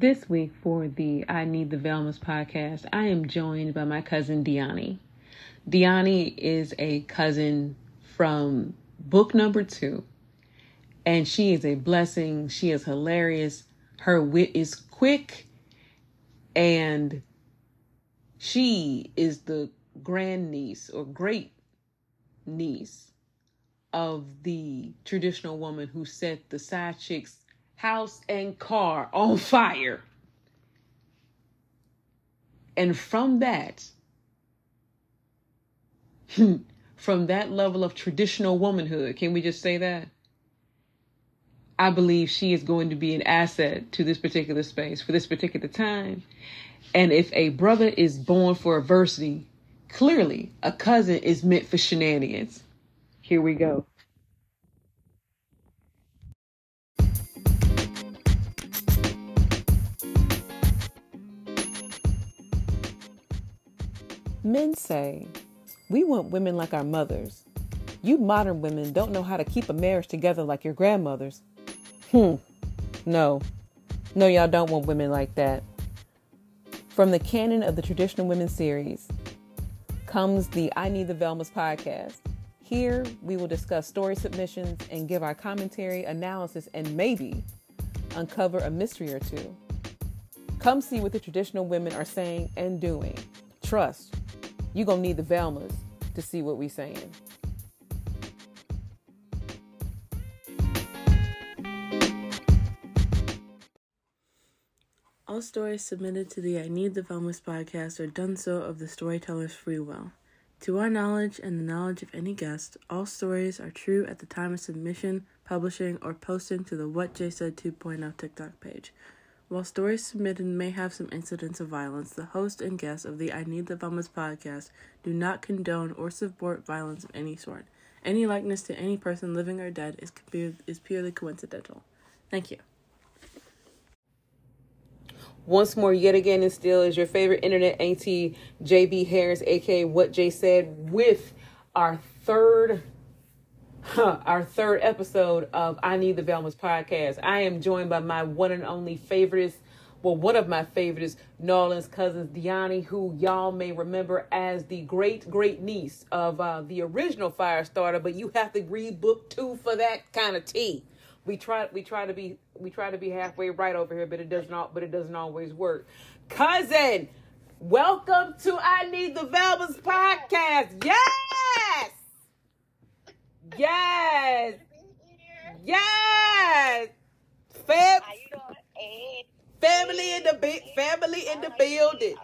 This week for the I Need the Velmas podcast, I am joined by my cousin Diony. Diony is a cousin from book number two, and she is a blessing. She is hilarious. Her wit is quick, and she is the grandniece or great niece of the traditional woman who set the side chick's house and car on fire. And from that, from that level of traditional womanhood, can we just say that? I believe she is going to be an asset to this particular space for this particular time. And if a brother is born for adversity, clearly a cousin is meant for shenanigans. Here we go. Men say, We want women like our mothers. You modern women don't know how to keep a marriage together like your grandmothers. Hmm. No. No, y'all don't want women like that. From the canon of the Traditional Women series comes the I Need the Velmas podcast. Here, we will discuss story submissions and give our commentary, analysis, and maybe uncover a mystery or two. Come see what the traditional women are saying and doing. Trust, you're going to need the Velmas to see what we're saying. All stories submitted to the I Need the Velmas podcast are done so of the storyteller's free will. To our knowledge and the knowledge of any guest, all stories are true at the time of submission, publishing, or posting to the What Jay Said 2.0 TikTok page. While stories submitted may have some incidents of violence, the host and guests of the I Need the Velmas podcast do not condone or support violence of any sort. Any likeness to any person living or dead is, is purely coincidental. Thank you. Once more, yet again, and still is your favorite internet auntie, JB Harris, aka What Jay Said, with our third our third episode of I Need the Velmas podcast. I am joined by my one and only favorites, well, one of my favorites, Nolan's cousins, Diony, who y'all may remember as the great great niece of uh, the original Firestarter, but you have to read book two for that kind of tea we try we try to be we try to be halfway right over here, but it does not but it doesn't always work. Cousin, welcome to I Need the Velmas podcast. Yes! Yes! Yes! Fam- family in the family in the building.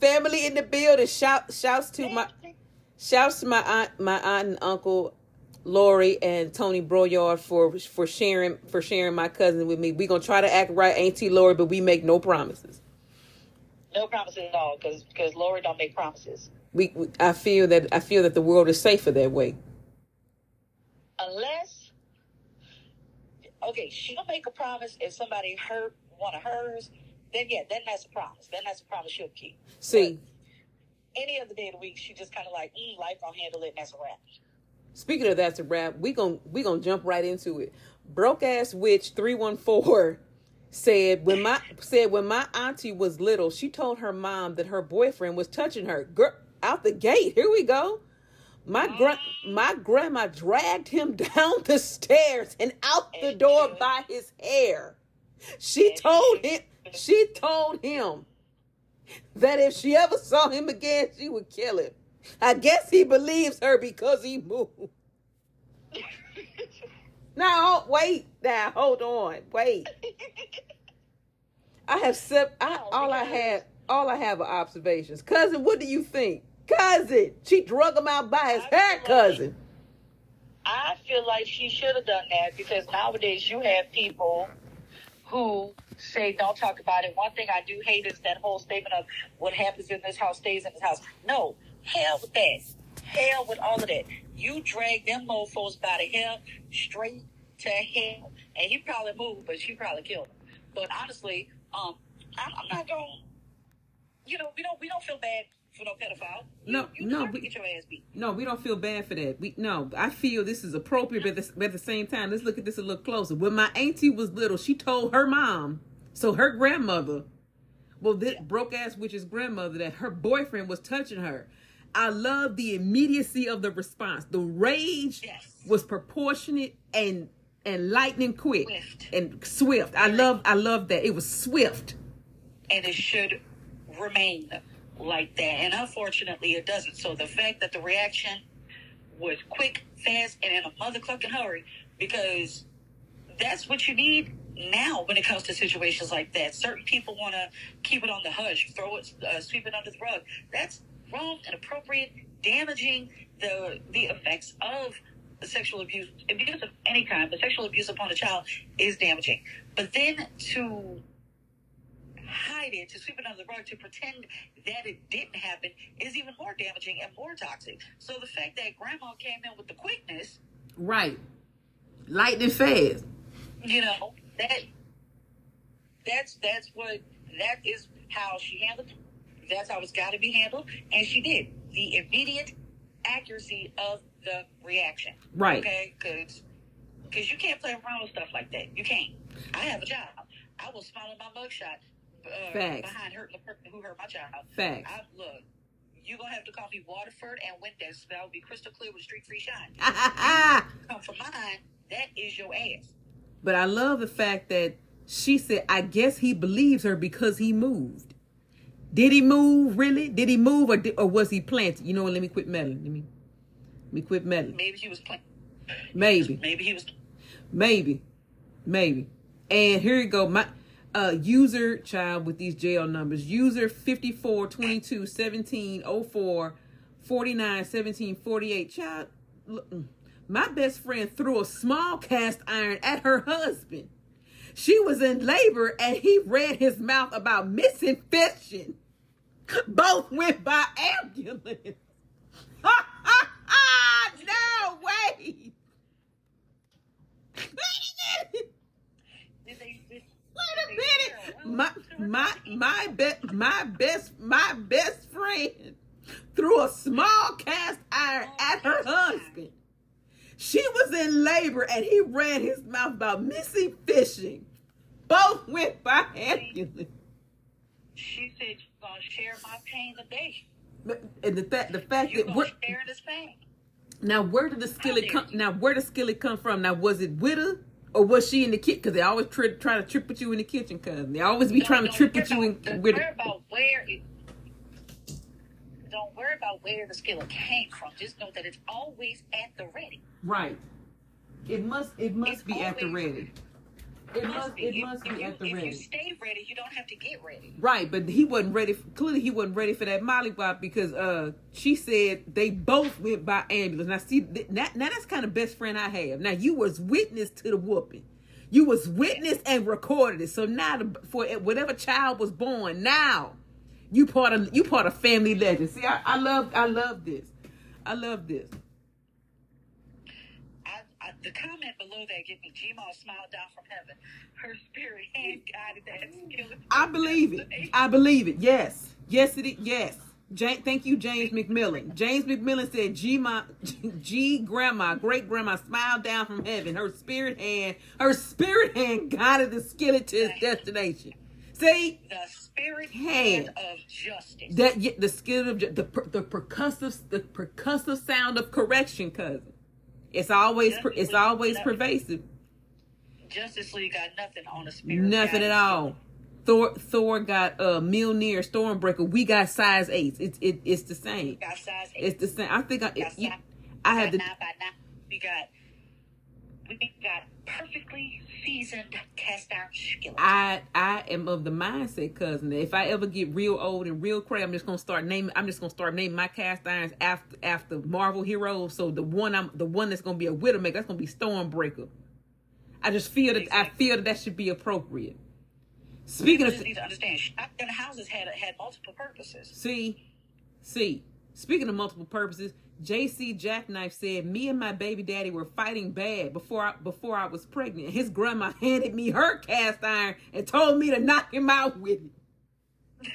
Family in the building. Shout shouts to my shouts to my aunt my aunt and uncle Lori and Tony Broyard for for sharing for sharing my cousin with me. We're gonna try to act right, Auntie Lori, but we make no promises. No promises at all, because because Lori don't make promises. We, we, I feel that I feel that the world is safer that way. Unless, okay, she'll make a promise if somebody hurt one of hers. Then yeah, then that's a promise. Then that's a promise she'll keep. See. But any other day of the week, she just kind of like, mm, life gonna handle it, and that's a wrap. Speaking of that's a wrap, we gon' we gonna jump right into it. Broke ass witch three one four said when my said when my auntie was little, she told her mom that her boyfriend was touching her. Girl, out the gate. Here we go. My gra- my grandma dragged him down the stairs and out the door by his hair. She told him she told him that if she ever saw him again, she would kill him. I guess he believes her because he moved. now, wait. Now, hold on. Wait. I have sep- I, all I have all I have are observations. Cousin, what do you think? Cousin, she drug him out by his I hair, cousin. I feel like she should have done that because nowadays you have people who say don't talk about it. One thing I do hate is that whole statement of what happens in this house stays in this house. No, Hell with that. Hell with all of that. You drag them mofos by the hair straight to hell. And he probably moved, but she probably killed him. But honestly, um, I'm, I'm not going you know, we don't, we don't feel bad for no pedophile. You, no, you no, we, get your ass beat. No, we don't feel bad for that. We no, I feel this is appropriate, but at the, at the same time, let's look at this a little closer. When my auntie was little, she told her mom So her grandmother, well, this broke ass witch's grandmother, that her boyfriend was touching her. I love the immediacy of the response. The rage Yes. was proportionate and and lightning quick Swift. and swift. I love I love that. It was swift. and it should remain like that. And unfortunately, it doesn't. So the fact that the reaction was quick, fast, and in a motherfucking hurry, because that's what you need now when it comes to situations like that. Certain people want to keep it on the hush, throw it, uh, sweep it under the rug. That's wrong, and inappropriate, damaging the the effects of sexual abuse, abuse of any kind, but sexual abuse upon a child is damaging. But then to hide it, to sweep it under the rug, to pretend that it didn't happen is even more damaging and more toxic. So the fact that grandma came in with the quickness, Right. Lightning fast. you know, that that's that's what that is how she handled it. That's how it's got to be handled, and she did the immediate accuracy of the reaction. Right. Okay, because because you can't play around with stuff like that. You can't. I have a job. I will smile at my mugshot uh, Facts. behind hurting the person who hurt my child. Facts. I, look, you're gonna have to call me Waterford and Windex. That will be crystal clear with street free shine. Come from mine, that is your ass. But I love the fact that she said, I guess he believes her because he moved. Did he move really? Did he move or, did, or was he planted? You know what? Let me quit meddling. Let me, let me quit meddling. Maybe he was playing. Maybe, Maybe he was. maybe, maybe. And here you go. My uh, user child with these jail numbers. User 54 22 17 04 49 17 48. Child, look, mm. my best friend threw a small cast iron at her husband. She was in labor and he read his mouth about missing fishing. Both went by ambulance. no way. Wait a minute. Did they? Did, Wait a minute. My my best my best my best friend threw a small cast iron at her husband. She was in labor and he ran his mouth about Missy fishing. Both went by ambulance. she said you're gonna share my pain today. And the fact the fact You're that we're, share this pain. now where did the skillet come now where did the skillet come from? Now was it with her or was she in the kitchen? Because they always try, try to trip with you in the kitchen, cuz they always be trying to trip with you in, Don't with worry about where it. Don't worry about where the skillet came from. Just know that it's always at the ready. Right. It must it must It's be at the ready. It must be. it If- must if be you, at the if you stay ready, you don't have to get ready. Right, but he wasn't ready. For, clearly, he wasn't ready for that Molly Bop because uh she said they both went by ambulance. Now see, th- now, now that's kind of best friend I have. Now you was witness to the whooping. You was witness and recorded it. So now the, for whatever child was born, now you part of you part of family legend. See, I, I love I love this. I love this. The comment below that gave me Gma smiled down from heaven. Her spirit hand guided that skillet. I believe it. I believe it. Yes. Yes, it is. Yes. Ja- thank you, James McMillan. James McMillan said, G, my, G grandma, great grandma smiled down from heaven. Her spirit hand, her spirit hand guided the skillet to its destination. See? the spirit Hand. hand of justice. That yeah, the skillet of the the percussive the percussive sound of correction, cousin. It's always per- it's always pervasive. Justice League got nothing on the spirit. Nothing at all. Thor Thor got uh Mjolnir Stormbreaker. We got size eight. It's it, it's the same. Got size eight. It's the same. I think I got you- I have the nine by nine. We got we got perfectly seasoned cast iron skillet. I I am of the mindset, cousin. That if I ever get real old and real crazy, I'm just gonna start naming. I'm just gonna start naming my cast irons after after Marvel heroes. So the one I'm the one that's gonna be a Widowmaker. That's gonna be Stormbreaker. I just feel that I feel that that should be appropriate. Speaking of need to understand, shotgun houses had had multiple purposes. See, see. Speaking of multiple purposes, J.C. Jackknife said, "Me and my baby daddy were fighting bad before I, before I was pregnant. His grandma handed me her cast iron and told me to knock him out with it."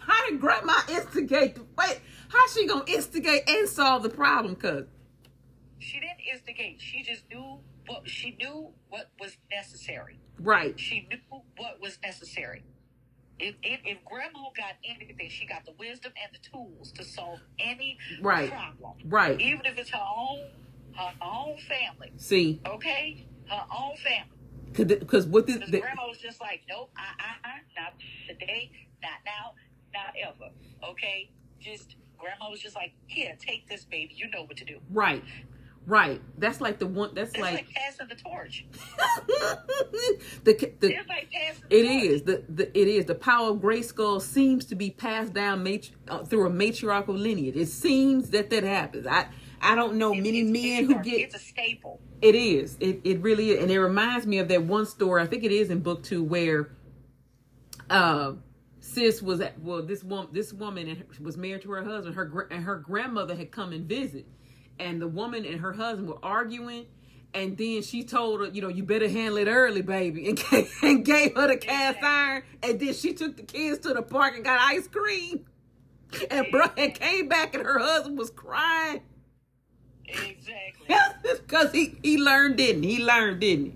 how did grandma instigate? The, wait, how she gonna instigate and solve the problem? Cause She didn't instigate. She just knew what she knew what was necessary. Right. She knew what was necessary. If, if, if grandma got anything, she got the wisdom and the tools to solve any Right. problem. Right. Even if it's her own her own family. See, Okay? Her own family. because what this, the, grandma was just like, nope, uh, uh, uh, not today, not now, not ever. Okay? Just, grandma was just like, here, take this, baby. You know what to do. right, right. That's like the one. That's like, like, passing the torch. the the like passing the It torch. is the, the it is the power of Grayskull seems to be passed down matri- uh, through a matriarchal lineage. It seems that that happens. I I don't know It's- many it's- men it's who get It's a staple. it is it it really is, and it reminds me of that one story. I think it is in book two where uh sis was at well this woman this woman and was married to her husband her and her grandmother had come and visit and the woman and her husband were arguing and then she told her you know you better handle it early baby and gave, and gave her the cast iron and then she took the kids to the park and got ice cream and bro and came back and her husband was crying Exactly. because he he learned didn't he? he learned didn't he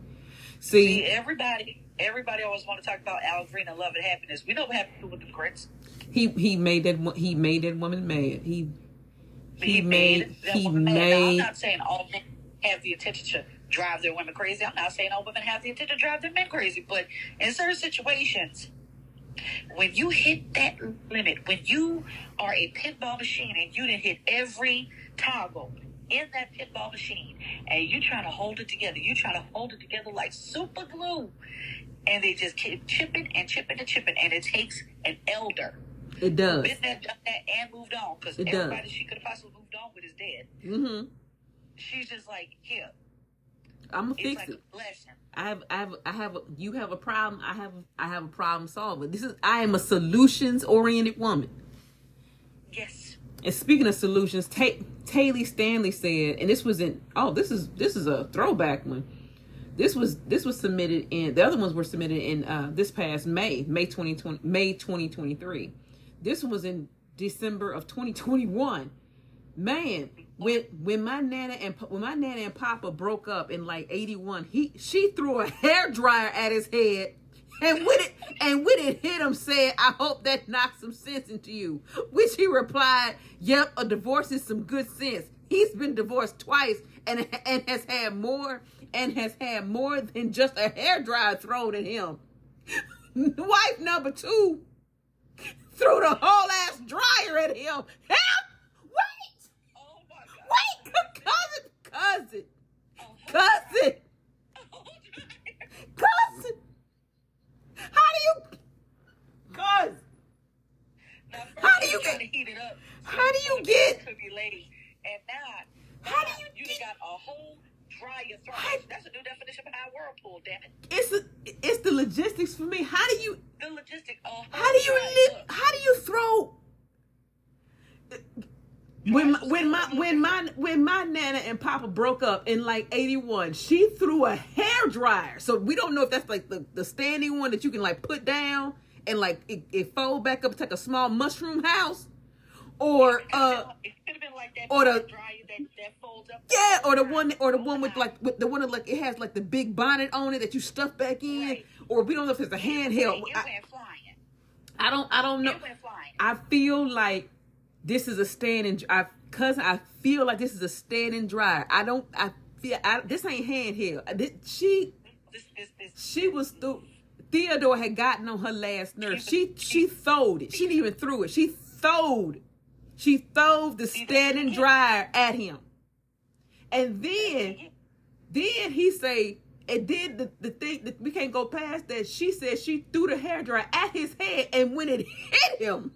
See, see everybody, everybody always want to talk about Al Green, love and happiness. We know what happened with the grits. he he made that he made that woman mad he he made that he woman mad. Now, I'm not saying all men have the intention to drive their women crazy. I'm not saying all women have the intention to drive their men crazy. But in certain situations, when you hit that limit, when you are a pinball machine and you didn't hit every toggle in that pinball machine and you trying to hold it together, you trying to hold it together like super glue. And they just keep chipping and chipping and chipping, and it takes an elder it does been there, done that, and moved on because It does. everybody she could have possibly moved on with is dead. mm-hmm She's just like, here, i'm gonna it's fix like it blessing. I have, I have, I have. A, you have a problem. I have, I have a problem solver. This is. I am a solutions oriented woman. Yes. And speaking of solutions, Ta- Taylor Stanley said, and this was in. Oh, this is this is a throwback one. This was this was submitted in. The other ones were submitted in uh, this past May, May twenty twenty, May twenty twenty three. This was in December of twenty twenty one. Man, when when my nana and when my nana and papa broke up in like 81, he she threw a hair dryer at his head and with it and with it hit him said, I hope that knocks some sense into you. Which he replied, Yep, a divorce is some good sense. He's been divorced twice and and has had more and has had more than just a hair dryer thrown at him. Wife number two threw the whole ass dryer at him. Help! Wait! Oh my God. Wait! Cousin! Cousin! Oh, Cousin! Cousin! How do you Cousin! Now, first How do you you trying get- to heat it up? How do you so get- it Could be late, and now, How do now you you get- got a whole dryer thrown. How- That's a new definition behind whirlpool. Damn it, It's a, it's the logistics for me. How do you the logistic. Uh, how do you li- how do you throw when my, when my when my when my nana and papa broke up in like 81 she threw a hair dryer so we don't know if that's like the the standing one that you can like put down and like it, it fold back up it's like a small mushroom house or uh it could have been like or the- that, that yeah or the one or the one with like with the one that like it has like the big bonnet on it that you stuff back in Right. or we don't know if it's a handheld It I. I don't I don't know It went flying. I feel like this is a standing. I cousin. I feel like this is a standing dry. I don't. I feel. I, this ain't handheld. Uh, this, she This, this, this. she was through. Theodore had gotten on her last nerve. She she throwed it. She didn't even threw it. She throwed. She throwed the standing dryer at him. And then then he say, and then the, the thing that we can't go past that, she said she threw the hair dryer at his head, and when it hit him,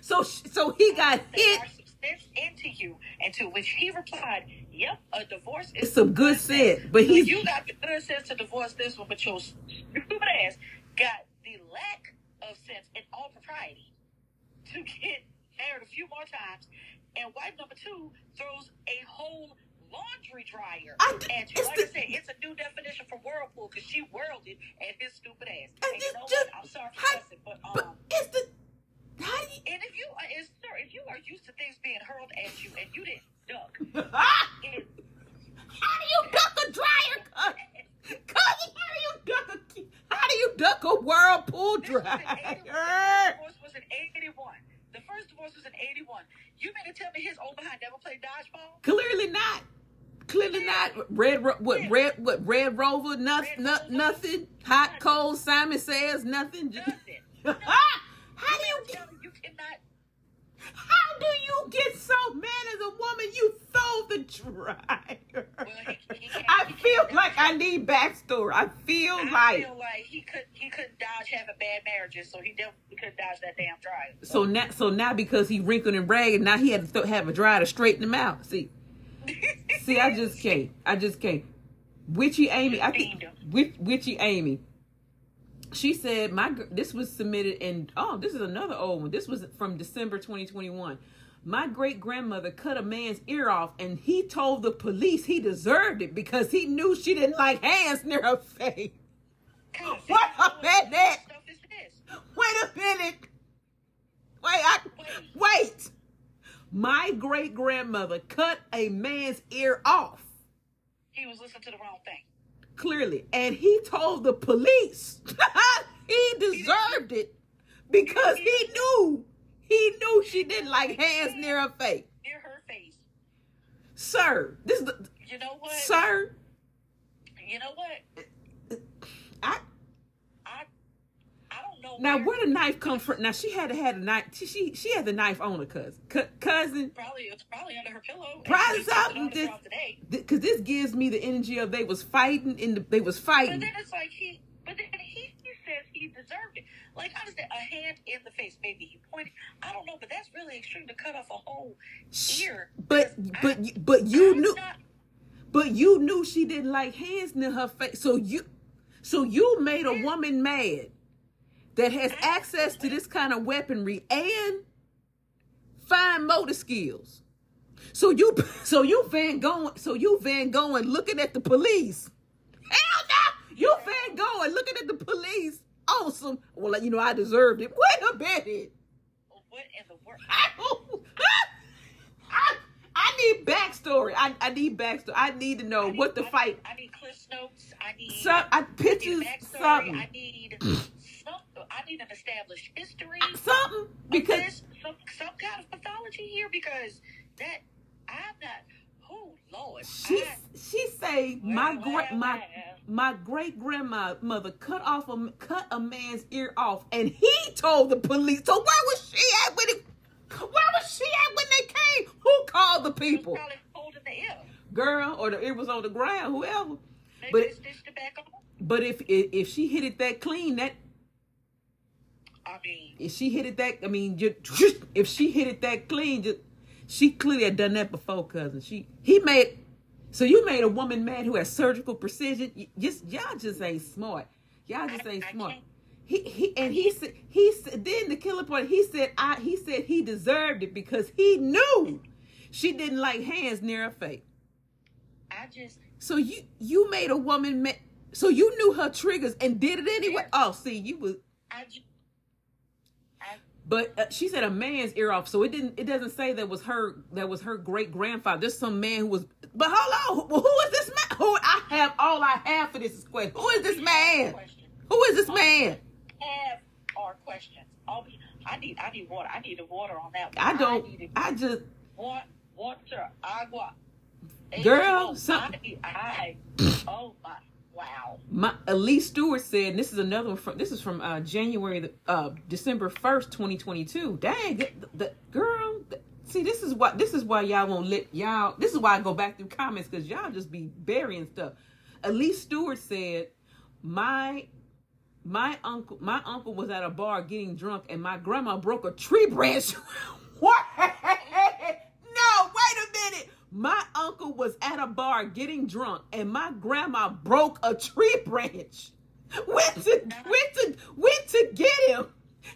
so so he got hit. Sense into you. And to which he replied, Yep, a divorce is It's some good sense, but you got the good sense to divorce this one, but your stupid ass got the lack of sense and all propriety to get married a few more times. And wife number two throws a whole laundry dryer I- at you. it's Like the- I said, it's a new definition for whirlpool because she whirled it at his stupid ass. And And you know just- what? I'm sorry for cussing, but but um. it's the how do you And if you uh, are, is, sir, if you are used to things being hurled at you and you didn't duck, how do you duck a dryer, cousin. How do you duck a how do you duck a whirlpool This was in 81. dryer? The first divorce was in 81. The first divorce was in 81. You mean to tell me his old behind never played dodgeball? Clearly not. Clearly not. Red, what? Yeah. Red, what? Red Rover? Nothing. Red No, nothing. Hot, cold. Simon says nothing. Just- Nothing. how do you? I'm you, cannot. How do you get so mad as a woman? You throw the dryer. Well, he, he can't, I feel like I need backstory. I feel I like feel like he could he couldn't dodge having bad marriages, so he definitely couldn't dodge that damn dryer. so now. So now because he wrinkled and ragged, now he had to th- have a dryer to straighten him out. See, see, I just can't. I just can't. Witchy Amy, I think. Witchy Amy. She said my this was submitted in oh this is another old one. This was from December 2021. My great grandmother cut a man's ear off and he told the police he deserved it because he knew she didn't like hands near her face. God, What a minute. Stuff is this. Wait a minute. Wait, I, wait. My great grandmother cut a man's ear off. He was listening to the wrong thing. Clearly, and he told the police he deserved it because he knew he knew she didn't like hands near her face. Near her face. Sir, this is the You know what? sir. You know what? I I I don't know. Now where- the knife come from? Now she had to had a knife. She she, she had the knife on her cousin. C- cousin, Probably it's probably under her pillow. Probably And she took it something this- because this gives me the energy of they was fighting in the they was fighting. But then it's like he, but then he, he says he deserved it. Like I understand a hand in the face, maybe he pointed. I don't know, but that's really extreme to cut off a whole ear. But but I- but you I'm knew not- but you knew she didn't like hands near her face. So you so you made a woman mad that has access to this kind of weaponry and fine motor skills. So you so you Van going so you Van going looking at the police. Hell no! You Van going looking at the police. Awesome. Well, you know I deserved it. Wait a minute. what in the world? I, I need backstory. I, I need backstory. I need to know need- what the I fight. Need, I need Cliff Notes. I need Some I, I need pictures, a backstory. something, I need I need an established history. something. Because There's some some kind of pathology here because that I'm not. Oh Lord, she I, she say my great my my great grandmother cut off a cut a man's ear off, and he told the police. So where was she at when it? Where was she at when they came? Who called the people? probably the ear. Girl, or the ear was on the ground, whoever. Maybe But- it back on. But if if, if she hit it that clean, that I mean, if she hit it that, I mean, ju- if she hit it that clean, just, she clearly had done that before, cousin. She he made, so you made a woman mad who has surgical precision. Y- Just y'all just ain't smart. Y'all just ain't I smart. can't- He he and he said he said then the killer part. He said I he said he deserved it because he knew she didn't like hands near her face. I just So you you made a woman mad. So you knew her triggers and did it anyway. Oh, see, you was I just. I, But uh, she said a man's ear off, so it didn't. It doesn't say that was her. That was her great grandfather. There's some man who was. But hold on, who, who is this man? Who I have all I have for this question. Who is this man? Who is this man? Have our questions. I need. I need water. I need the water on that. One. I don't. need I just. want water. Agua. Girl, H2O. I, need- I. Oh my! Wow. My Elise Stewart said, this is another one from. This is from uh, January, the uh, December first, twenty twenty two. Dang, the, the girl. The, see, this is why. This is why y'all won't let y'all. This is why I go back through comments because y'all just be burying stuff. Elise Stewart said, my my uncle my uncle was at a bar getting drunk and my grandma broke a tree branch. what? No, wait a minute. My uncle was at a bar getting drunk and my grandma broke a tree branch. Went to went to went to get him.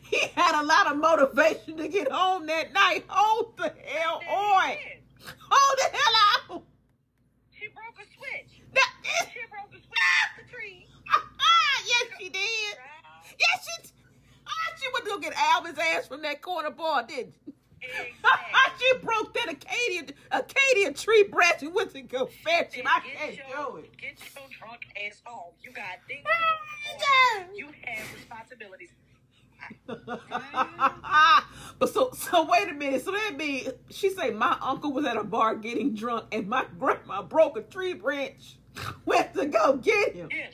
He had a lot of motivation to get home that night. Hold the hell on. Hold the hell out. She broke a switch. That- She broke a switch off the tree. yes, she did. Yes, she. Ah, she went to go get Alvin's ass from that corner bar, didn't she? Exactly. she broke that acacia acacia tree branch and went to go fetch him. I can't your- do it. Get your drunk ass home. You got things. You have responsibilities. but so so wait a minute. So that means she say my uncle was at a bar getting drunk and my grandma broke a tree branch. Went to go get him. Yeah,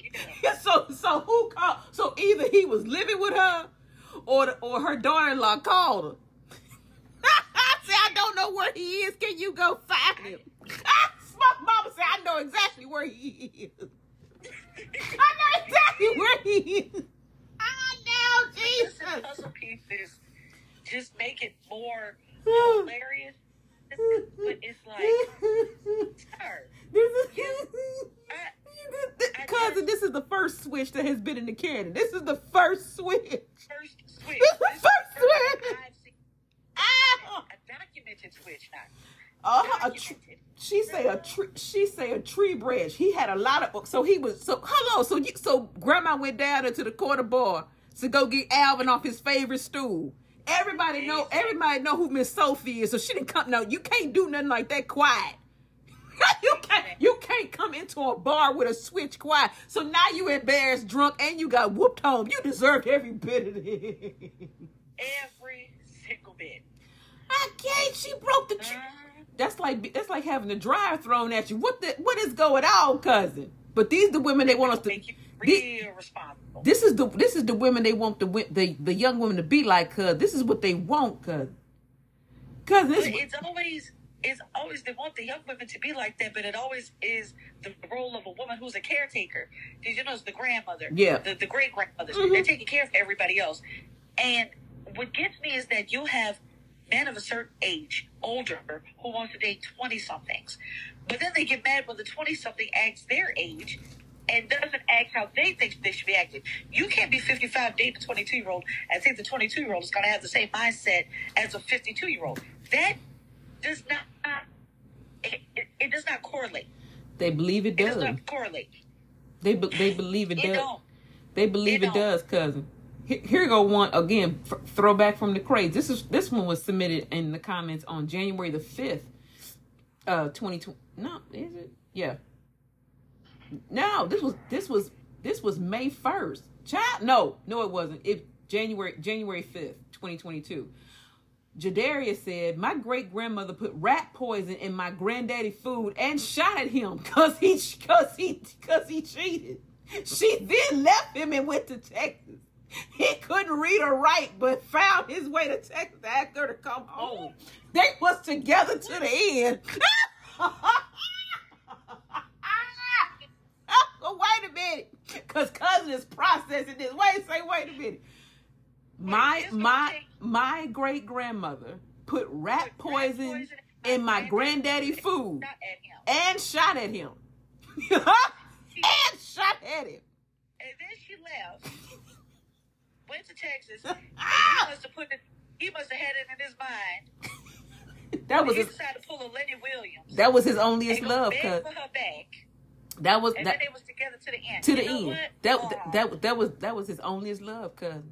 yeah. So so who called? So either he was living with her, or the, or her daughter-in-law called her. I say I don't know where he is. Can you go find him? Ah, My mama said I know exactly where he is. I know exactly where he is. I know Jesus. puzzle pieces just make it more hilarious. But it's like, sir, This is I, cousin. This is the first switch that has been in the canon. This is the first switch. first switch. This is This first the first switch. I've seen a documented switch now. Uh, a tr- she say a tree. She say a tree branch. He had a lot of. So he was. So hello. So you. So grandma went down into the corner bar to go get Alvin off his favorite stool. Everybody know. Everybody know who Miss Sophie is. So she didn't come. No, you can't do nothing like that quiet. you can't. You can't come into a bar with a switch quiet. So now you embarrassed, drunk, and you got whooped home. You deserved every bit of it. Every. I can't. She broke the. Tr- that's like that's like having the dryer thrown at you. What the what is going on, cousin? But these the women they want us to. Make you the- real responsible. this is the this is the women they want the the the young women to be like. Cause this is what they want. Cause cause this it's always it's always they want the young women to be like that, but it always is the role of a woman who's a caretaker. Did you know it's the grandmother? Yeah. The, the great grandmothers. Mhm. They're taking care of everybody else. And what gets me is that you have men of a certain age, older, who wants to date twenty somethings. But then they get mad when the twenty something acts their age and doesn't act how they think they should be acting. You can't be 55 dating a 22 year old and think the 22 year old is going to have the same mindset as a 52 year old. That does not, it, it, it does not correlate. they believe it It does does. not correlate. They be- they believe it It does. don't. They believe It it, does, cousin. Here, go one again. Throwback from the craze This is this one was submitted in the comments on January the fifth, uh, twenty twenty. No, is it? Yeah. No, this was this was this was May first. Child, no, no, it wasn't. It January January fifth, twenty twenty two. Jadaria said, My great grandmother put rat poison in my granddaddy food and shot at him because he cause he cause he cheated. She then left him and went to Texas. He couldn't read or write, but found his way to Texas to ask her to come home. They was together to the end. wait a minute. Cause cousin is processing this. Wait, say, wait a minute. My my my great grandmother put rat poison poison in my granddaddy food Not at him. and shot at him. and shot at him. And then she left, went to Texas, he must have put it, he must have had it in his mind. That was he his decided to pull a Lenny Williams. that was his onlyest love, cuz for her back. that was And that then they was together to the end. to You the end. what? That, that that that was that was his onlyest love, cuz.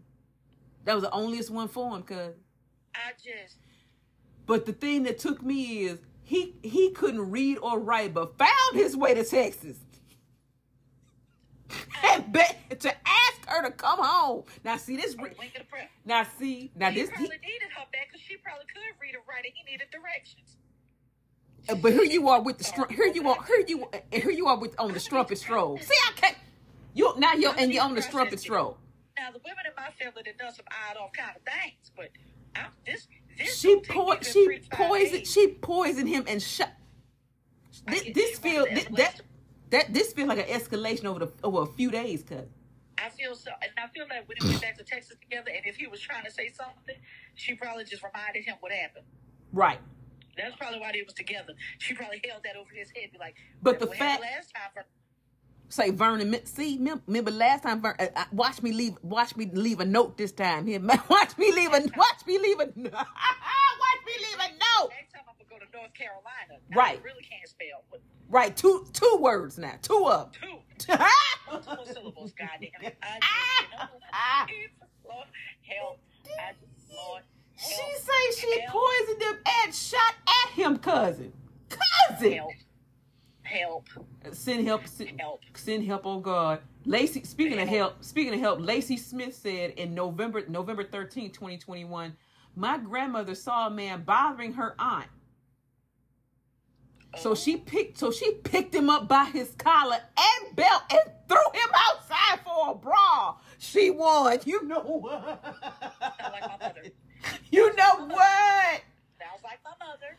That was the onlyest one for him, cuz. I just But the thing that took me is he he couldn't read or write, but found his way to Texas. And be- to ask her to come home. Now see this. a wink of the prayer. Now see now He this. probably needed her back because she probably could read and write, and he needed directions. Uh, But here you are with the str- here you are here you and here you are with on the strumpet stroll. See, I can't. You now you're and you're on the strumpet stroll. Now the women in my family that done some odd off kind of things, but I'm, this this She po- she poisoned she poisoned him and shot. This, this feel that, that that this feels like an escalation over the over a few days, cuz. I feel so, and I feel like when they went back to Texas together, and if he was trying to say something, she probably just reminded him what happened. Right. That's probably why they was together. She probably held that over his head, be like, But the fact- last time, for- Say Vernon. See, mem- remember last time? Vernon, uh, uh, watch me leave. Watch me leave a note this time. Here, watch me leave a. Watch me leave a. watch me leave North Carolina. Right. I really can't spell. But... Right. Two two words now. Two of them. Two. Multiple syllables. Goddamn you know, ah. help. I just, Lord. Help. She say she help. poisoned him and shot at him, cousin. Cousin. Help. Help. Send help. Send help. Send help. Oh God. Lacey. Speaking help. of help. Speaking of help. Lacey Smith said in November November 13, 2021, my grandmother saw a man bothering her aunt so she picked so she picked him up by his collar and belt and threw him outside for a brawl. She won. You know what? Sound like my mother. You know what? Sounds like my mother.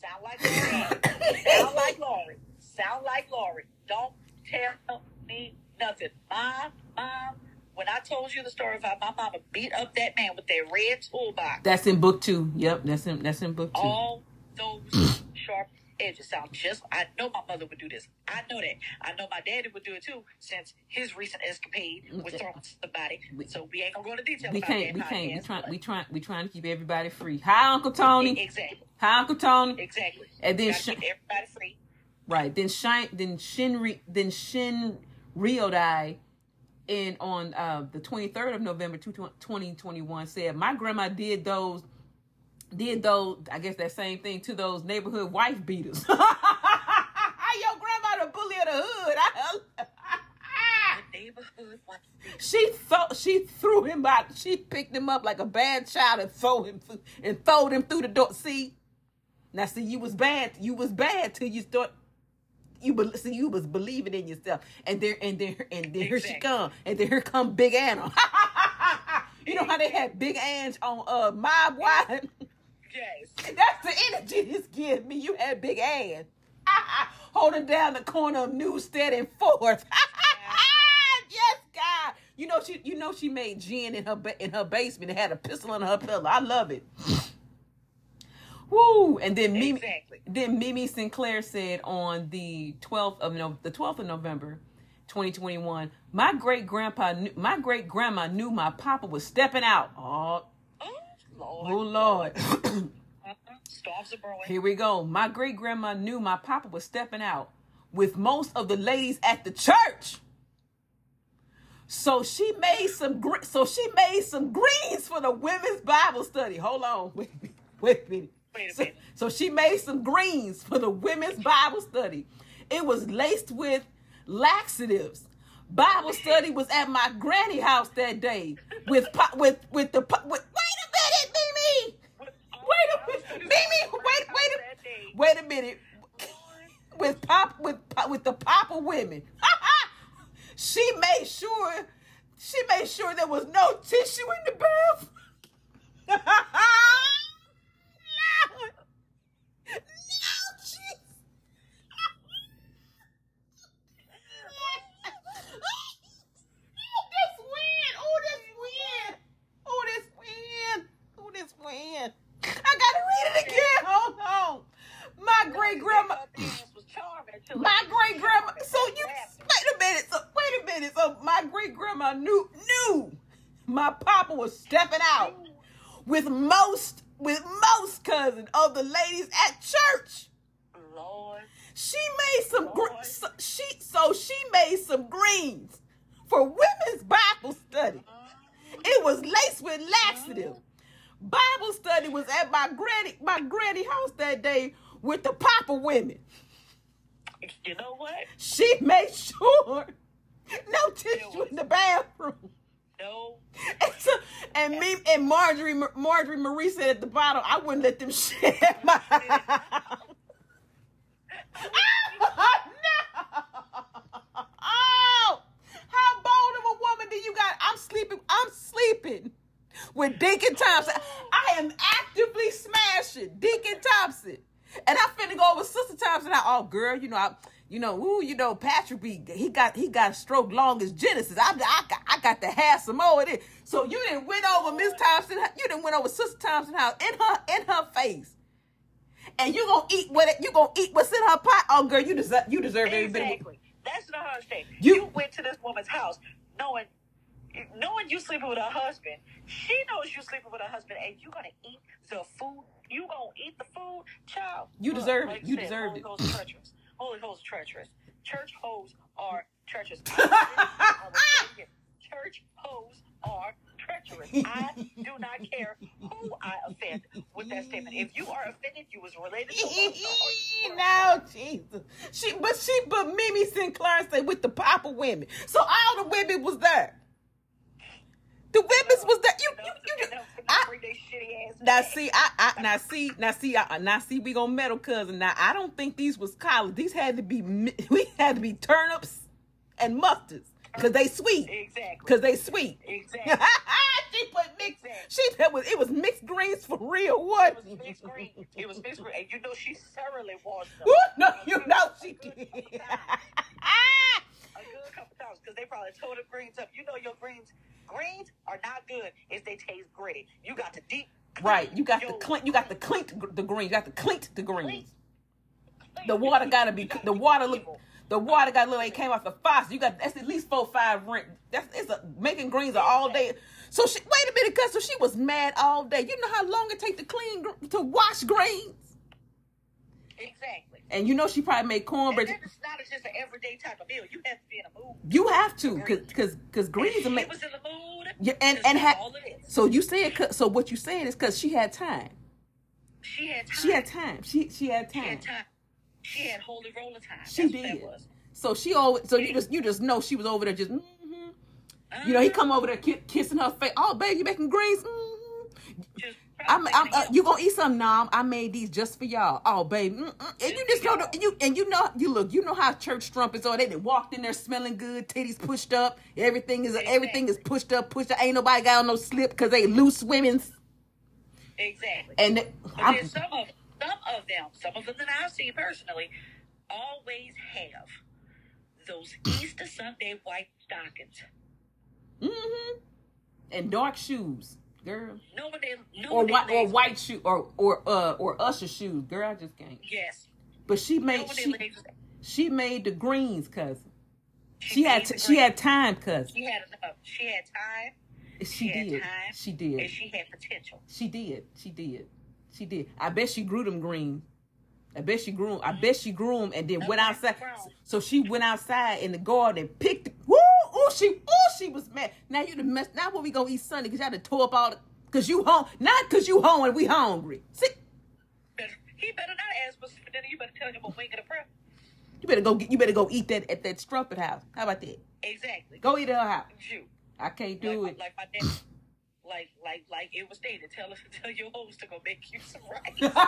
Sound like Lori. Sound like Lori. Sound like. Don't tell me nothing. My mom, when I told you the story about my mama beat up that man with that red toolbox, That's in book two. Yep, that's in that's in book two. all those sharp edges sound just. I know my mother would do this. I know that. I know my daddy would do it too, since his recent escapade was throwing somebody. So we ain't gonna go into detail we can't we can't we trying we trying we trying to keep everybody free. Hi Uncle Tony. Exactly. Hi Uncle Tony. Exactly. And then sh- keep everybody free. Right. Then Shine then Shin Re, then Shin Ryodai in on uh, the 23rd of November 2 2021 said my grandma did those did those I guess that same thing to those neighborhood wife beaters. Your grandma the bully of the hood. Neighborhood she thought she threw him out. She picked him up like a bad child and threw him th- and throwed him through the door. See, now see you was bad. You was bad till you start. You be, see you was believing in yourself, and there and there and there here she come, and then here come Big Anna. you know how they had Big Ang on uh Mob Wives. Yes. That's the energy this gives me. You had Big Ann holding down the corner of Newstead and Fourth. yes, God. You know she. You know she made gin in her in her basement and had a pistol in her pillow. I love it. Woo! And then Mimi, Exactly. then Mimi Sinclair said on the twelfth of no, the twelfth of November, twenty twenty one. My great grandpa, my great grandma knew my papa was stepping out. Oh, Oh, Lord. Lord. Storms are brewing. Here we go. My great grandma knew my papa was stepping out with most of the ladies at the church. So she made some so she made some greens for the women's Bible study. Hold on. Wait, a minute. wait a minute. Wait a So, so she made some greens for the women's Bible study. It was laced with laxatives. Bible study was at my granny house that day with with with the with, wait a minute, Mimi. Wait a minute, Mimi. Wait, wait a wait a minute. With pop with with the papa women, she made sure she made sure there was no tissue in the bath. no, no, jeez. Oh, this wind! Oh, this wind! Oh, this wind! Oh, this wind! I gotta read it again. Hold on. My great grandma. was charming until My great grandma. So you wait a minute. So wait a minute. So my great grandma knew knew my papa was stepping out with most with most cousins of the ladies at church. Lord. She made some gr- so she so she made some greens for women's Bible study. It was laced with laxative. Bible study was at my granny my granny house that day with the papa women. You know what? She made sure no tissue in the bathroom. No. And, so, and me and Marjorie Marjorie Marie said at the bottom, I wouldn't let them share my house. Oh, how bold of a woman do you got? I'm sleeping. I'm sleeping with Deacon Thompson. I am actively smashing Deacon Thompson, and I finna go over Sister Thompson. I, oh, girl, you know, I, you know, ooh, you know, Patrick B. He got he got a stroke long as Genesis. I, I got I got to have some more of it. So you didn't win over Miss Thompson. You didn't win over Sister Thompson house in her in her face. And you gonna eat what it, you gonna eat what's in her pot? Oh, girl, you deserve you deserve every bit. Exactly. That's not her thing. You- You, went to this woman's house knowing knowing you sleeping with her husband. She knows you sleeping with her husband, and you gonna eat the food. You gonna eat the food, child. You Look, deserved like it. You said, deserved Holy it. Treacherous. Holy Ghost treacherous. Church hoes are treacherous. I will say it. Church hoes are treacherous. I do not care who I offend with that statement. If you are offended, you was related to one no, Jesus. She, but she, but Mimi Sinclair said with the Papa women. So all the women was there. The women's was there. You, you, you, I, now see, I, I, now see, now see, I, now see, we gonna metal cousin. Now I don't think these was collard. These had to be, we had to be turnips and mustards. Cause they sweet. Exactly. Cause they sweet. Exactly. she put mixed. She that was it was mixed greens for real. What? It was mixed greens It was mixed greens and you know she thoroughly washed them. no, you know she did. a good couple times because they probably tore the greens up. You know your greens. Greens are not good if they taste gray. You got to deep. Right. You got the your- clink. You got the clink the green. You got the clink the greens. The water gotta be. The water look. The water got little. It came off the faucet. You got that's at least four five rent. That's it's a making greens all day. So she wait a minute, cause so she was mad all day. You know how long it take to clean to wash greens, Exactly. And you know she probably made cornbread. then it's not just an everyday type of meal. You have to be in a mood. You have to, cause cause cause greens she make. was in the mood. Yeah, and and had. all it is. So you said so what you saying is because she had time. She had time. She had time. She she had She time. had time. She had holy roller time. She That's did. What that was. So she always. So you just you just know she was over there just. hmm You know he come over there ki- kissing her face. Oh baby, you making greens? hmm Just I'm, I'm, uh, you gonna eat some? Nom? I made these just for y'all. Oh, baby, Mm-mm. and you just know, the, you and you know, you look, you know how church trumpets are. They, they walked in there smelling good, titties pushed up, everything is everything is pushed up, pushed up. Ain't nobody got on no slip because they loose women's. Exactly. And there's some of some of them, some of them that I've seen personally, always have those Easter Sunday white stockings. Mm-hmm. and dark shoes, girl, No one they no or white or white shoe or or uh or usher shoes, girl. I just can't. Yes. But she made she she made the greens, cousin. She had t- she had time, cousin. she had enough. She had time. She had did. time, She And did. she had potential. She did. She did. She did. I bet she grew them greens. I bet she grew 'em. I bet she grew them and then went outside. So she went outside in the garden and picked. Woo! Oh, she. Oh, she was mad. Now you the mess. Now when we gonna eat Sunday? Cause y'all done tore up all the. Cause you home. Not cause you home and we hungry. See, he better not ask for dinner. You better tell him a wing and a prayer. you better go get. You better go eat that at that strumpet house. How about that? Exactly. Go eat at her house. You. I can't do like, it. Like my dad. Like like like it was stated. Tell us tell your host to go make you some rice.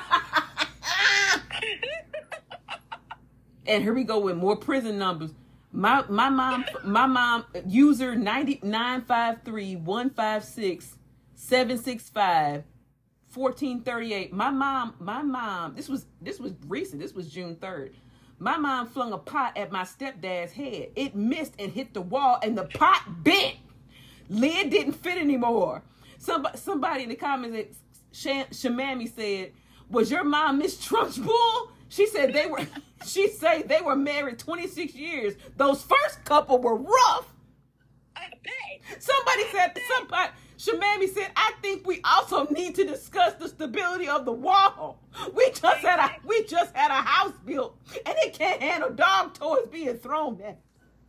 And here we go with more prison numbers. My my mom my mom user 9953156765 1438. My mom my mom this was this was recent. This was June 3rd. My mom flung a pot at my stepdad's head. It missed and hit the wall and the pot bent. Lid didn't fit anymore. Somebody somebody in the comments Shamami said, "Was your mom Miss Trump's Trunchbull?" She said they were. she said they were married 26 years. Those first couple were rough. I bet. Somebody said somebody. Shamami said, "I think we also need to discuss the stability of the wall. We just had a we just had a house built, and it can't handle dog toys being thrown at."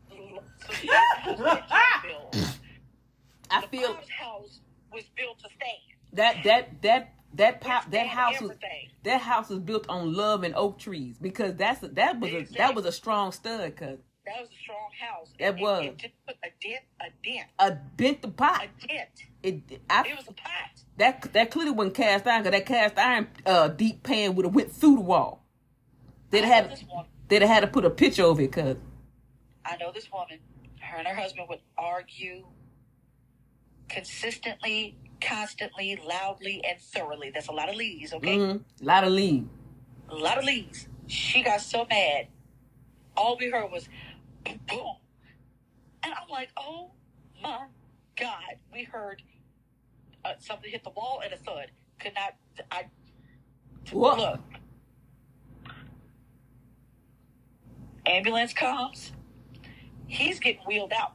So she had the house that she built. I feel mom's house was built to stand. that that that that pop that house was that house was built on love and oak trees because that's that was a that was a strong stud cuz That was a strong house. That was. It, didn't put a dent, a dent, a bent the pot a dent. it I, It was a pot. that that clearly wasn't cast iron because that cast iron uh deep pan would have went through the wall they'd have had they'd have had to put a picture over it cuz I know this woman. Her and her husband would argue consistently, constantly, loudly, and thoroughly. That's a lot of leaves, okay? mm a lot of leave A lot of leaves. She got so mad. All we heard was boom. And I'm like, oh my God. We heard uh, something hit the wall and a thud. Could not, I, Whoa. look. Ambulance comes. He's getting wheeled out.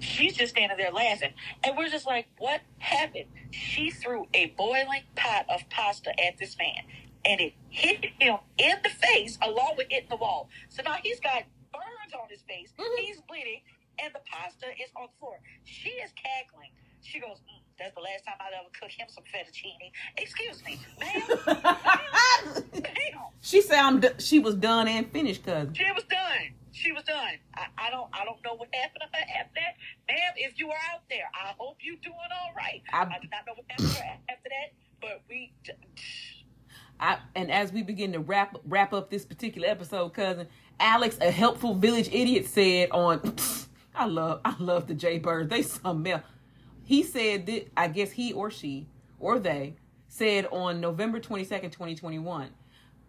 She's just standing there laughing. And we're just like, what happened? She threw a boiling pot of pasta at this man. And it hit him in the face along with hitting the wall. So now he's got burns on his face. Mhm. He's bleeding. and the pasta is on the floor. She is cackling. She goes, mm, "That's the last time I'd ever cook him some fettuccine." Excuse me, ma'am. Damn. she sound she was done and finished, cousin. She was done. She was done. I, I don't I don't know what happened to her after that. Ma'am, if you are out there, I hope you're doing all right. I- I, do not know what happened to her after that, but we I, and as we begin to wrap wrap up this particular episode, cousin Alex, a helpful village idiot, said on, I love I love the J Birds. They some else. He said that I guess he or she or they said on November twenty second, twenty twenty one.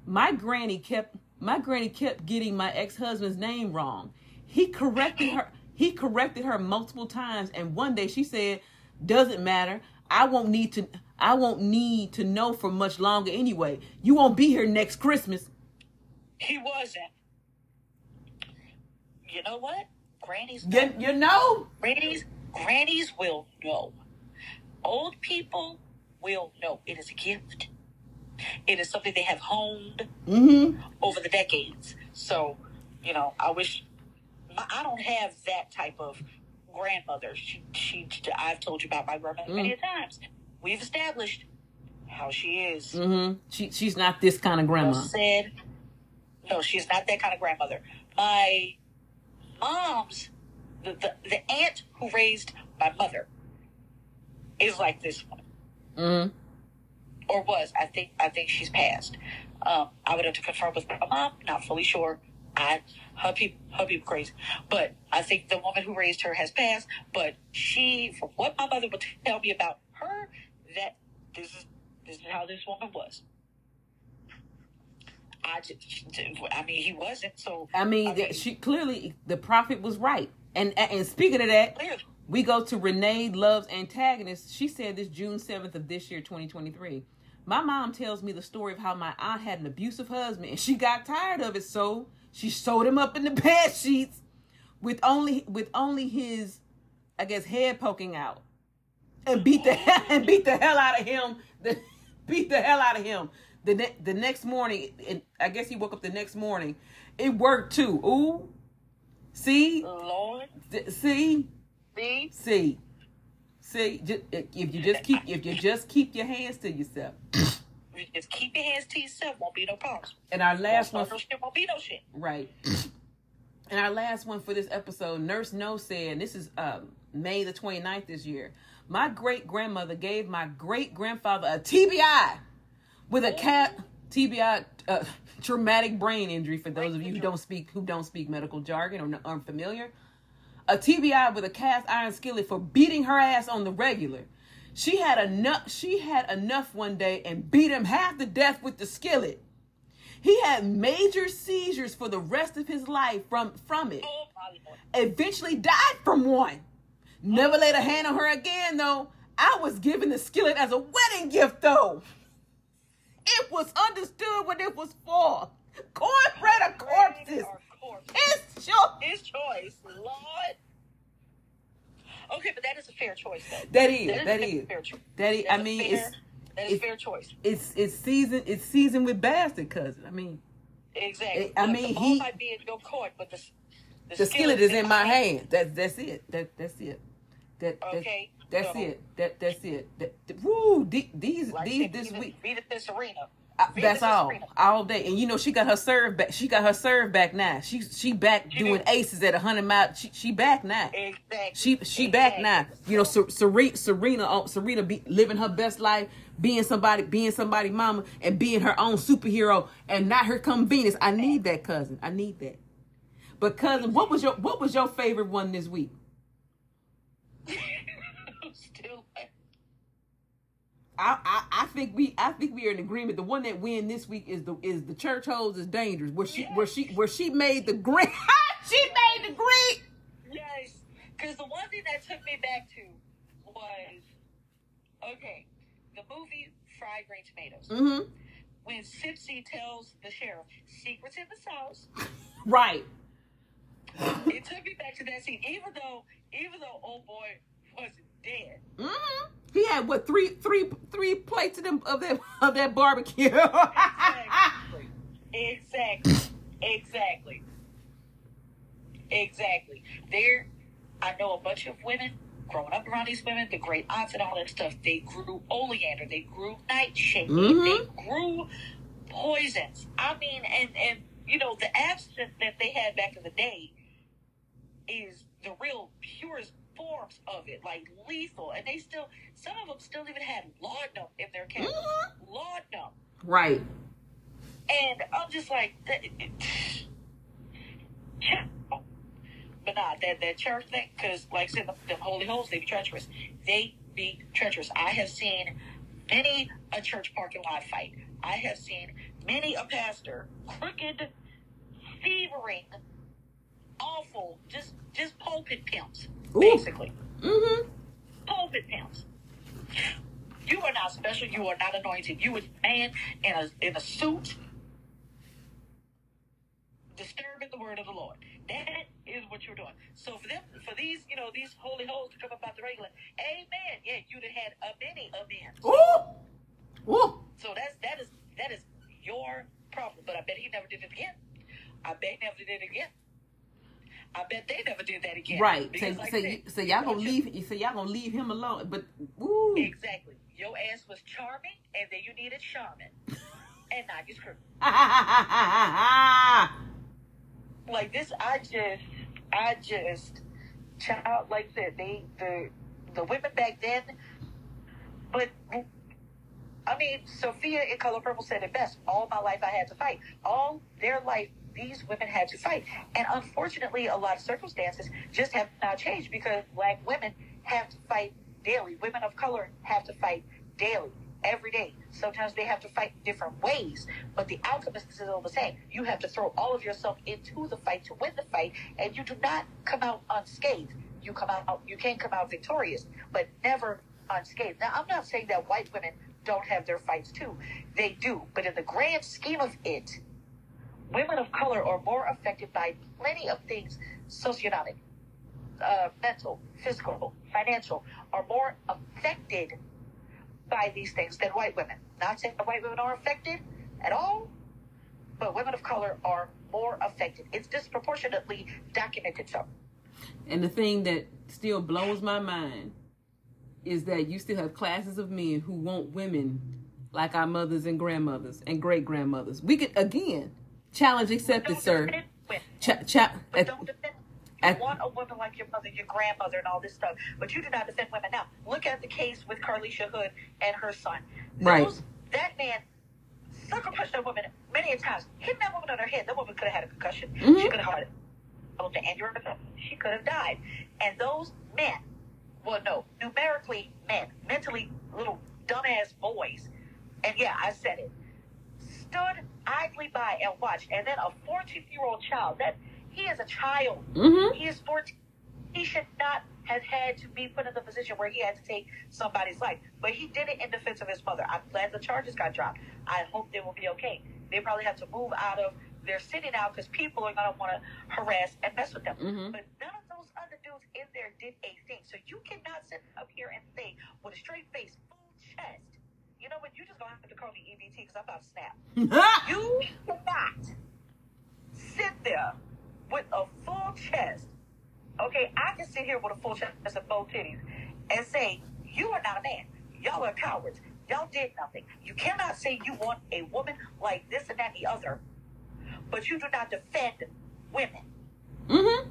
My granny kept my granny kept getting my ex husband's name wrong. He corrected her. He corrected her multiple times, and one day she said, "Doesn't matter. I won't need to. I won't need to know for much longer anyway. You won't be here next Christmas." he wasn't. You know what? Grannies You, you know. Grannies, grannies will know. Old people will know. It is a gift. It is something they have honed Mm-hmm. over the decades. So, you know, I wish my, I don't have that type of grandmother. She, she, I've told you about my grandmother many times. We've established how she is. Mm-hmm. She she's not this kind of Well grandma. said, no, she's not that kind of grandmother. My mom's, the, the, the aunt who raised my mother is like this one. Mm-hmm. Or was. I think I think she's passed. Um, I would have to confirm with my mom. Not fully sure. I her people her people crazy, but I think the woman who raised her has passed. But she, from what my mother would tell me about her, that this is this is how this woman was. I just, I mean, he wasn't. So I mean, that she clearly the prophet was right. And and speaking of that, clearly, we go to Renee Love's antagonist. She said this June seventh of this year, twenty twenty three. My mom tells me the story of how my aunt had an abusive husband and she got tired of it, so she sewed him up in the bed sheets with only with only his, I guess, head poking out, and beat the and beat the hell out of him. The, beat the hell out of him. The ne- the next morning, and I guess he woke up the next morning. It worked too. Ooh, see, Lord, see, see, see, see. Just, if you just keep if you just keep your hands to yourself. you just keep your hands to yourself. Won't be no problems. And our last one, Won't start no shit. Won't be no shit. right. And our last one for this episode, Nurse No said, and this is um, May the 29th this year. My great grandmother gave my great grandfather a TBI with a cat TBI uh, traumatic brain injury for those of you who don't speak who don't speak medical jargon or n- aren't familiar. A TBI with a cast iron skillet for beating her ass on the regular. She had enough she had enough one day and beat him half to death with the skillet. He had major seizures for the rest of his life from from it. Eventually died from one. Never laid a hand on her again though. I was given the skillet as a wedding gift though. It was understood what it was for. Cornbread or corpses. Or corpses. It's sure. His choice, Lord. Okay, but that is a fair choice, though. That is, That that is a fair choice. That is, I That's a mean, fair, it's that is fair choice. it's it's seasoned it's seasoned with bastard cousin. I mean, Exactly. it- I Look, mean, the he- might be in your court, but the the, the skillet is in my hand. That that's it. That that's it. That, that Okay, that's so- it. That that's it. That, that- woo, the- these Like these this beat week. beat it this arena. Uh, that's all, all day, and you know she got her serve back. She got her serve back now. She she back She doing do. aces at a hundred miles. She she back now. Exactly. She she back now. You know, Ser- Serena Serena oh, Serena be living her best life, being somebody, being somebody mama, and being her own superhero. And not her come Venus. I need that cousin. I need that. But cousin, what was your what was your favorite one this week? I I think we I think we are in agreement. The one that win this week is the is the church holds is dangerous. Where she where she where she made the green. she made the green. yes. Because the one thing that took me back to was okay, the movie Fried Green Tomatoes. Mm-hmm. When Sipsey tells the sheriff secrets in the sauce, Right. it took me back to that scene. Even though, even though old boy wasn't dead, Mm-hmm. He had what three three three plates of them of that of that barbecue. exactly, exactly, exactly, exactly. There, I know a bunch of women growing up around these women, the great aunts and all that stuff. They grew oleander, they grew nightshade, Mhm. they grew poisons. I mean, and and you know the absinthe that they had back in the day is the real purest forms of it, like lethal. And they still, some of them still even had laudanum in their cabinet. Mhm. Laudanum. Right. And I'm just like, that, but not that that church thing, because like I said, the, the holy holes they be treacherous. They be treacherous. I have seen many a church parking lot fight. I have seen many a pastor crooked, thieving, awful, just just pulpit pimps, Ooh. basically Mm-hmm. pulpit pimps. You are not special. You are not anointed. You a man in a in a suit, disturbing the word of the Lord. That is what you're doing. So for them, for these, you know, these holy hoes to come up out the regular, amen. Yeah, you'd have had a many amens. Ooh. Ooh. So that's that is that is your problem. But I bet he never did it again. I bet he never did it again. I bet they never did that again. Right. So, like so, I y- said, so y'all gonna don't you- leave. So y'all gonna leave him alone. But ooh. Exactly. Your ass was charming, and then you needed charming, and now you're screwed. Like this, I just, I just, child, like said, they, the, the women back then, but. I mean, Sofia in Color Purple said it best. All my life I had to fight. All their life, these women had to fight. And unfortunately, a lot of circumstances just have not changed because black women have to fight daily. Women of color have to fight daily, every day. Sometimes they have to fight different ways, but the outcome is still the same. You have to throw all of yourself into the fight to win the fight, and you do not come out unscathed. You come out, you can come out victorious, but never unscathed. Now, I'm not saying that white women don't have their fights too. They do, but in the grand scheme of it, women of color are more affected by plenty of things socioeconomic, uh, mental, physical, financial, are more affected by these things than white women. Not saying that white women are affected at all, but women of color are more affected. It's disproportionately documented so. And the thing that still blows my mind is that you still have classes of men who want women like our mothers and grandmothers and great grandmothers. We could again challenge accepted, sir. defend Cha- cha- but don't defend. You at- want a woman like your mother, your grandmother, and all this stuff, but you do not defend women. Now, look at the case with Carlishia Hood and her son. Right. Those- That man sucker punched that woman many a times, hitting that woman on her head. That woman could have had a concussion. Mhm. She could have had an aneurysm. She could have died. And those men, well, no, numerically men, mentally little dumbass boys, and yeah, I said it, stood idly by and watched. And then a 14 year old child, that he is a child. Mhm. He is 14. He should not have had to be put in the position where he had to take somebody's life. But he did it in defense of his mother. I'm glad the charges got dropped. I hope they will be okay. They probably have to move out of their city now because people are going to want to harass and mess with them. Mhm. But none of those other dudes in there did a thing. So you cannot sit up here and say with a straight face, full chest. You know what? You just to have to call me EBT because I'm about to snap. You cannot sit there with a full chest. Okay, I can sit here with a full chest and both titties and say, You are not a man. Y'all are cowards. Y'all did nothing. You cannot say you want a woman like this and that and the other, but you do not defend women. Mm-hmm.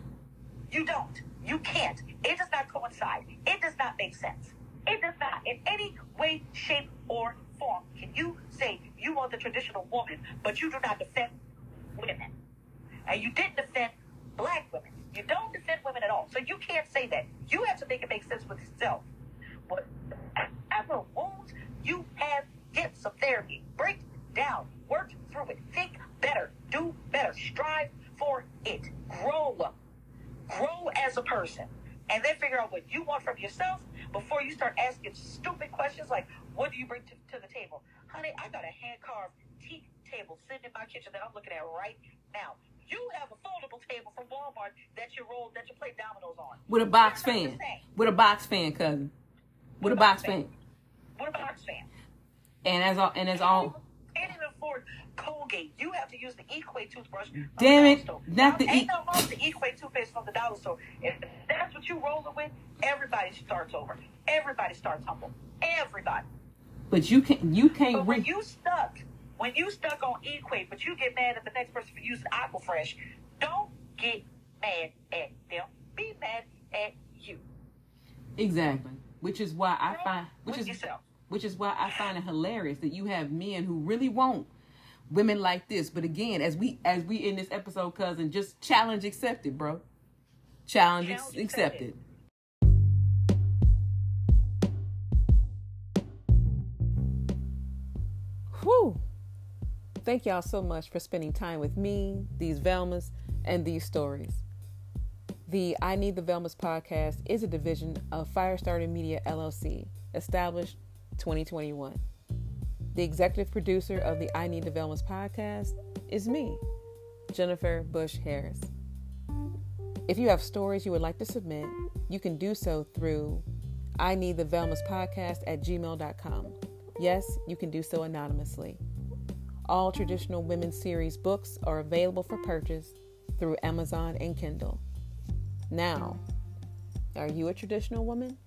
You don't. You can't. It does not coincide. It does not make sense. It does not, in any way, shape, or form, can you say you are the traditional woman, but you do not defend women. And you didn't defend black women. You don't defend women at all. So you can't say that. You have to make it make sense with yourself. But whatever wounds you have, get some therapy. Break down. Work through it. Think better. Do better. Strive for it. Grow grow as a person and then figure out what you want from yourself before you start asking stupid questions like what do you bring to, to the table honey i got a hand carved tea table sitting in my kitchen that i'm looking at right now you have a foldable table from walmart that you roll that you play dominoes on With a box fan. With a box fan, cousin. With a box fan. what a box fan And as all and as all can't even afford Colgate. You have to use the Equate toothbrush. Damn it, not the Ain't E- no wrong with the Equate toothpaste from the dollar store. If you rolling with, everybody starts over. Everybody starts humble. Everybody. But you can't. you can't But when re- you stuck, when you stuck on Equate, but you get mad at the next person for using Aquafresh, don't get mad at them. Be mad at you. exactly. Which is why I find which with is yourself. which is why I find it hilarious that you have men who really want women like this. But again, as we as we in this episode, cousin, just challenge accepted, bro. Challenge, ex- Challenge accepted. accepted. Whew. Thank y'all so much for spending time with me, these Velmas, and these stories. The I Need the Velmas podcast is a division of Firestarter Media LLC, established 2021. The executive producer of the I Need the Velmas podcast is me, Jennifer Bush Harris. If you have stories you would like to submit, you can do so through I Need the Velmas podcast at gmail.com. Yes, you can do so anonymously. All traditional women's series books are available for purchase through Amazon and Kindle. Now, are you a traditional woman?